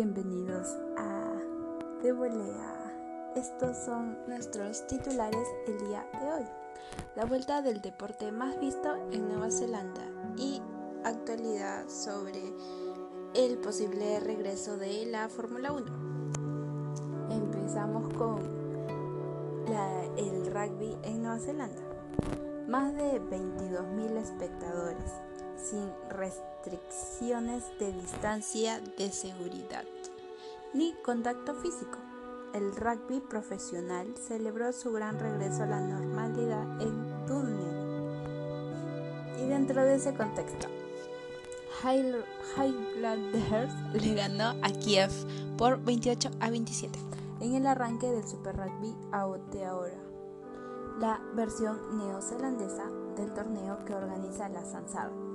Bienvenidos a De Volea. Estos son nuestros titulares el día de hoy. La vuelta del deporte más visto en Nueva Zelanda y actualidad sobre el posible regreso de la Fórmula 1. Empezamos con el rugby en Nueva Zelanda. Más de 22.000 espectadores sin restricciones de distancia de seguridad ni contacto físico. El rugby profesional celebró su gran regreso a la normalidad en Túnez. Y dentro de ese contexto, Highlanders le ganó a Kiev por 28 a 27 en el arranque del Super Rugby Aotearoa, la versión neozelandesa del torneo que organiza la Sansar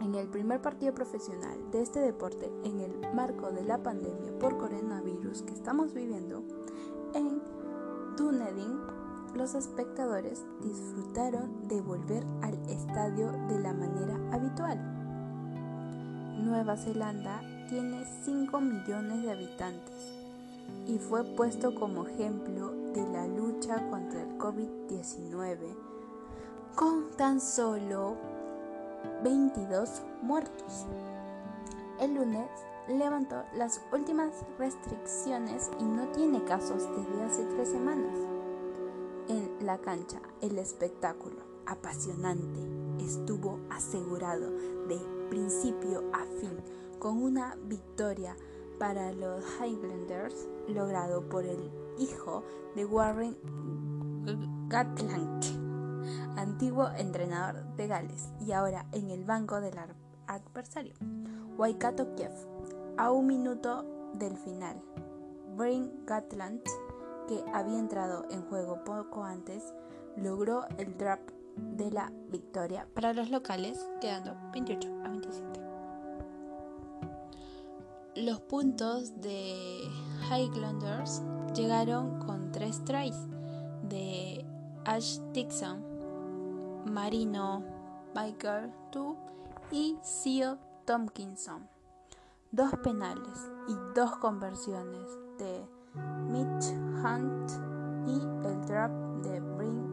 en el primer partido profesional de este deporte en el marco de la pandemia por coronavirus que estamos viviendo, en Dunedin los espectadores disfrutaron de volver al estadio de la manera habitual. Nueva Zelanda tiene 5 millones de habitantes y fue puesto como ejemplo de la lucha contra el COVID-19 con tan solo 22 muertos. El lunes levantó las últimas restricciones y no tiene casos desde hace tres semanas. En la cancha, el espectáculo apasionante estuvo asegurado de principio a fin con una victoria para los Highlanders logrado por el hijo de Warren Gatland antiguo entrenador de Gales y ahora en el banco del adversario. Waikato Kiev, a un minuto del final. Brain Gatland, que había entrado en juego poco antes, logró el drop de la victoria para los locales, quedando 28 a 27. Los puntos de Highlanders llegaron con tres tries de Ash Dixon, Marino Michael Tu y Sio Tompkinson. Dos penales y dos conversiones de Mitch Hunt y el drop de Bring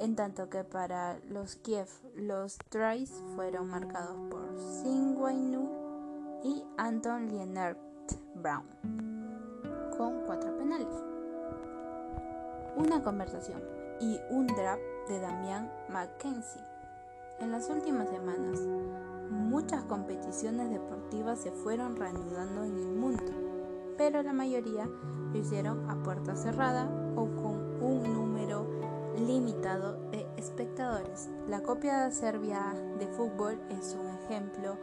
En tanto que para los Kiev los tries fueron marcados por Sing Wainu y Anton Leonard Brown con cuatro penales. Una conversación y un drop de Damian Mackenzie. En las últimas semanas, muchas competiciones deportivas se fueron reanudando en el mundo, pero la mayoría lo hicieron a puerta cerrada o con un número limitado de espectadores. La Copa de Serbia de fútbol es un ejemplo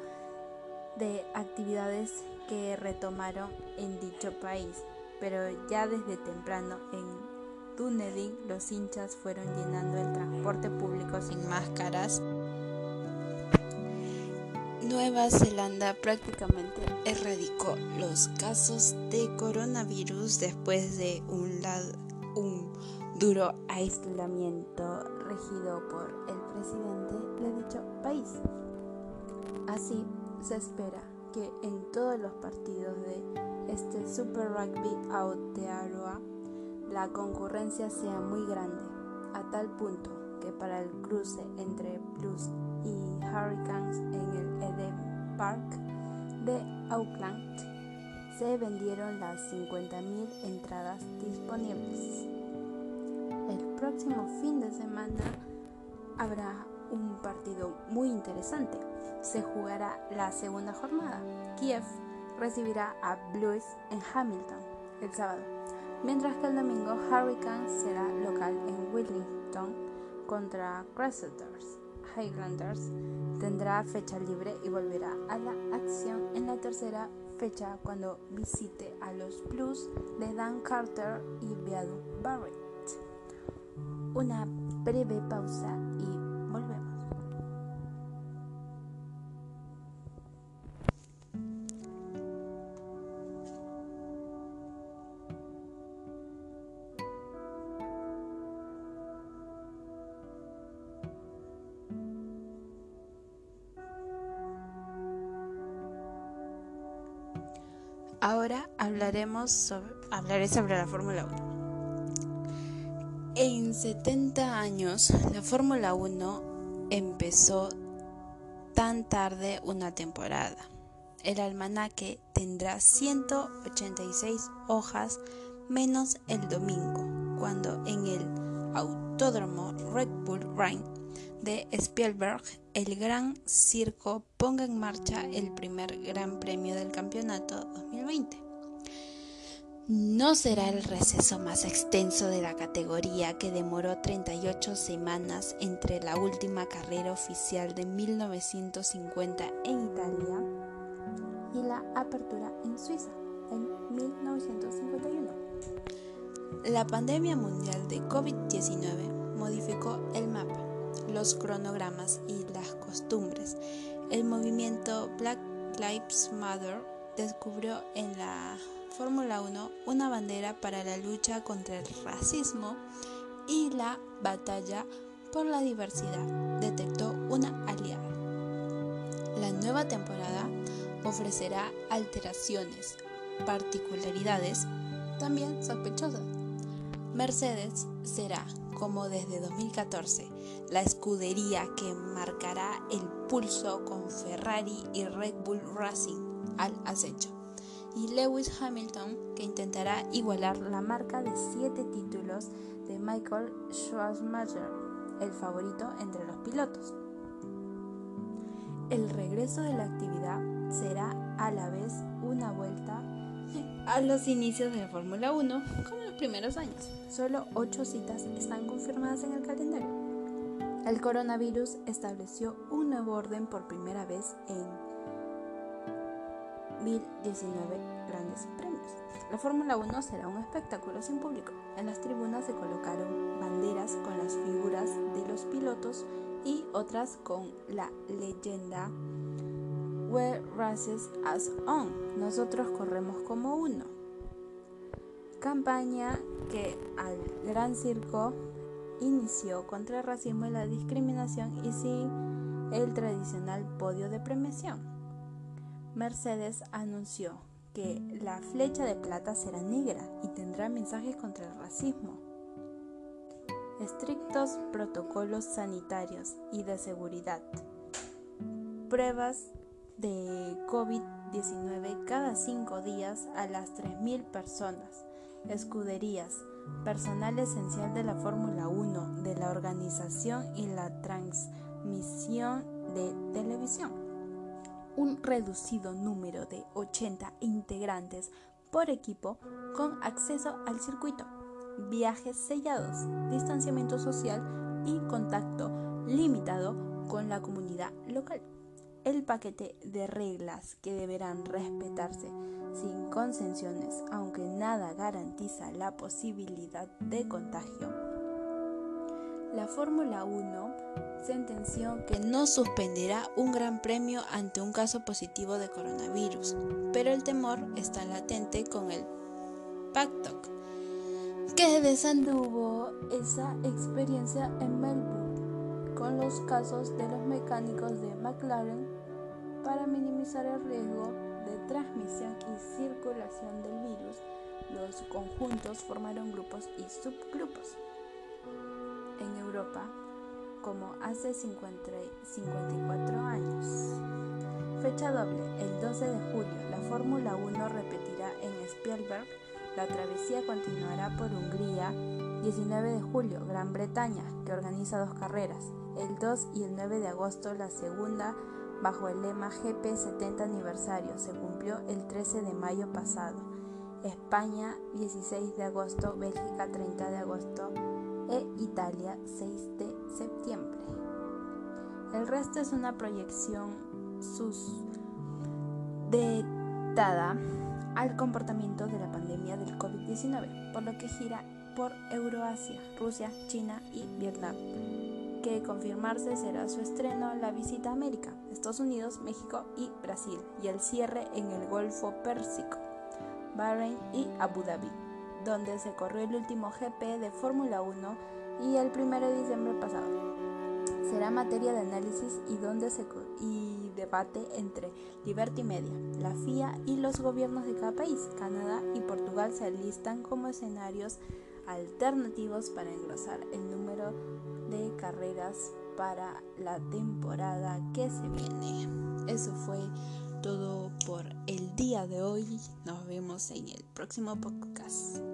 de actividades que retomaron en dicho país, pero ya desde temprano en Dunedin, los hinchas fueron llenando el transporte público sin máscaras. Nueva Zelanda prácticamente erradicó los casos de coronavirus después de un, duro aislamiento regido por el presidente de dicho país. Así se espera que en todos los partidos de este Super Rugby Aotearoa la concurrencia sea muy grande, a tal punto que para el cruce entre Blues y Hurricanes en el Eden Park de Auckland se vendieron las 50.000 entradas disponibles. El próximo fin de semana habrá un partido muy interesante. Se jugará la segunda jornada. Kiev recibirá a Blues en Hamilton el sábado mientras que el domingo Hurricane será local en Wellington contra Crusaders. Highlanders tendrá fecha libre y volverá a la acción en la tercera fecha cuando visite a los Blues de Dan Carter y Beadu Barrett. Una breve pausa Ahora hablaremos hablaré sobre la Fórmula 1. En 70 años, la Fórmula 1 empezó tan tarde una temporada. El almanaque tendrá 186 hojas menos el domingo, cuando en el Autódromo Red Bull Ring de Spielberg, el Gran Circo ponga en marcha el primer Gran Premio del Campeonato 2020. No será el receso más extenso de la categoría que demoró 38 semanas entre la última carrera oficial de 1950 en Italia y la apertura en Suiza en 1951. La pandemia mundial de COVID-19 modificó el mapa los cronogramas y las costumbres. El movimiento Black Lives Matter descubrió en la Fórmula 1 una bandera para la lucha contra el racismo y la batalla por la diversidad. Detectó una aliada. La nueva temporada ofrecerá alteraciones, particularidades también sospechosas. Mercedes será como desde 2014, la escudería que marcará el pulso con Ferrari y Red Bull Racing al acecho, y Lewis Hamilton que intentará igualar la marca de siete títulos de Michael Schumacher, el favorito entre los pilotos. El regreso de la actividad será a la vez una vuelta a los inicios de la Fórmula 1 como en los primeros años. Solo ocho citas están confirmadas en el calendario. El coronavirus estableció un nuevo orden por primera vez en 1019 grandes premios. La Fórmula 1 será un espectáculo sin público. En las tribunas se colocaron banderas con las figuras de los pilotos y otras con la leyenda Where Races as On. Nosotros corremos como uno. Campaña que al Gran Circo inició contra el racismo y la discriminación y sin el tradicional podio de premiación. Mercedes anunció que la flecha de plata será negra y tendrá mensajes contra el racismo. Estrictos protocolos sanitarios y de seguridad. Pruebas de COVID-19 cada cinco días a las 3.000 personas, escuderías, personal esencial de la Fórmula 1, de la organización y la transmisión de televisión. Un reducido número de 80 integrantes por equipo con acceso al circuito, viajes sellados, distanciamiento social y contacto limitado con la comunidad local el paquete de reglas que deberán respetarse sin concesiones, aunque nada garantiza la posibilidad de contagio. La Fórmula 1 sentenció que no suspenderá un gran premio ante un caso positivo de coronavirus, pero el temor está latente con el PACTOC, que desanduvo esa experiencia en Melbourne con los casos de los mecánicos de McLaren para minimizar el riesgo de transmisión y circulación del virus. Los conjuntos formaron grupos y subgrupos. En Europa, como hace 54 años. Fecha doble, el 12 de julio, la Fórmula 1 repetirá en Spielberg. La travesía continuará por Hungría 19 de julio, Gran Bretaña, que organiza dos carreras. El 2 y el 9 de agosto, la segunda, bajo el lema GP 70 aniversario, se cumplió el 13 de mayo pasado. España, 16 de agosto, Bélgica, 30 de agosto e Italia, 6 de septiembre. El resto es una proyección susdectada al comportamiento de la pandemia del COVID-19, por lo que gira por Euroasia, Rusia, China y Vietnam, que confirmarse será su estreno la visita a América, Estados Unidos, México y Brasil, y el cierre en el Golfo Pérsico, Bahrein y Abu Dhabi, donde se corrió el último GP de Fórmula 1 y el 1 de diciembre pasado. será materia de análisis y, donde se, y debate entre Liberty Media, la FIA y los gobiernos de cada país. Canadá y Portugal se alistan como escenarios alternativos para engrosar el número de carreras para la temporada que se viene. Eso fue todo por el día de hoy. Nos vemos en el próximo podcast.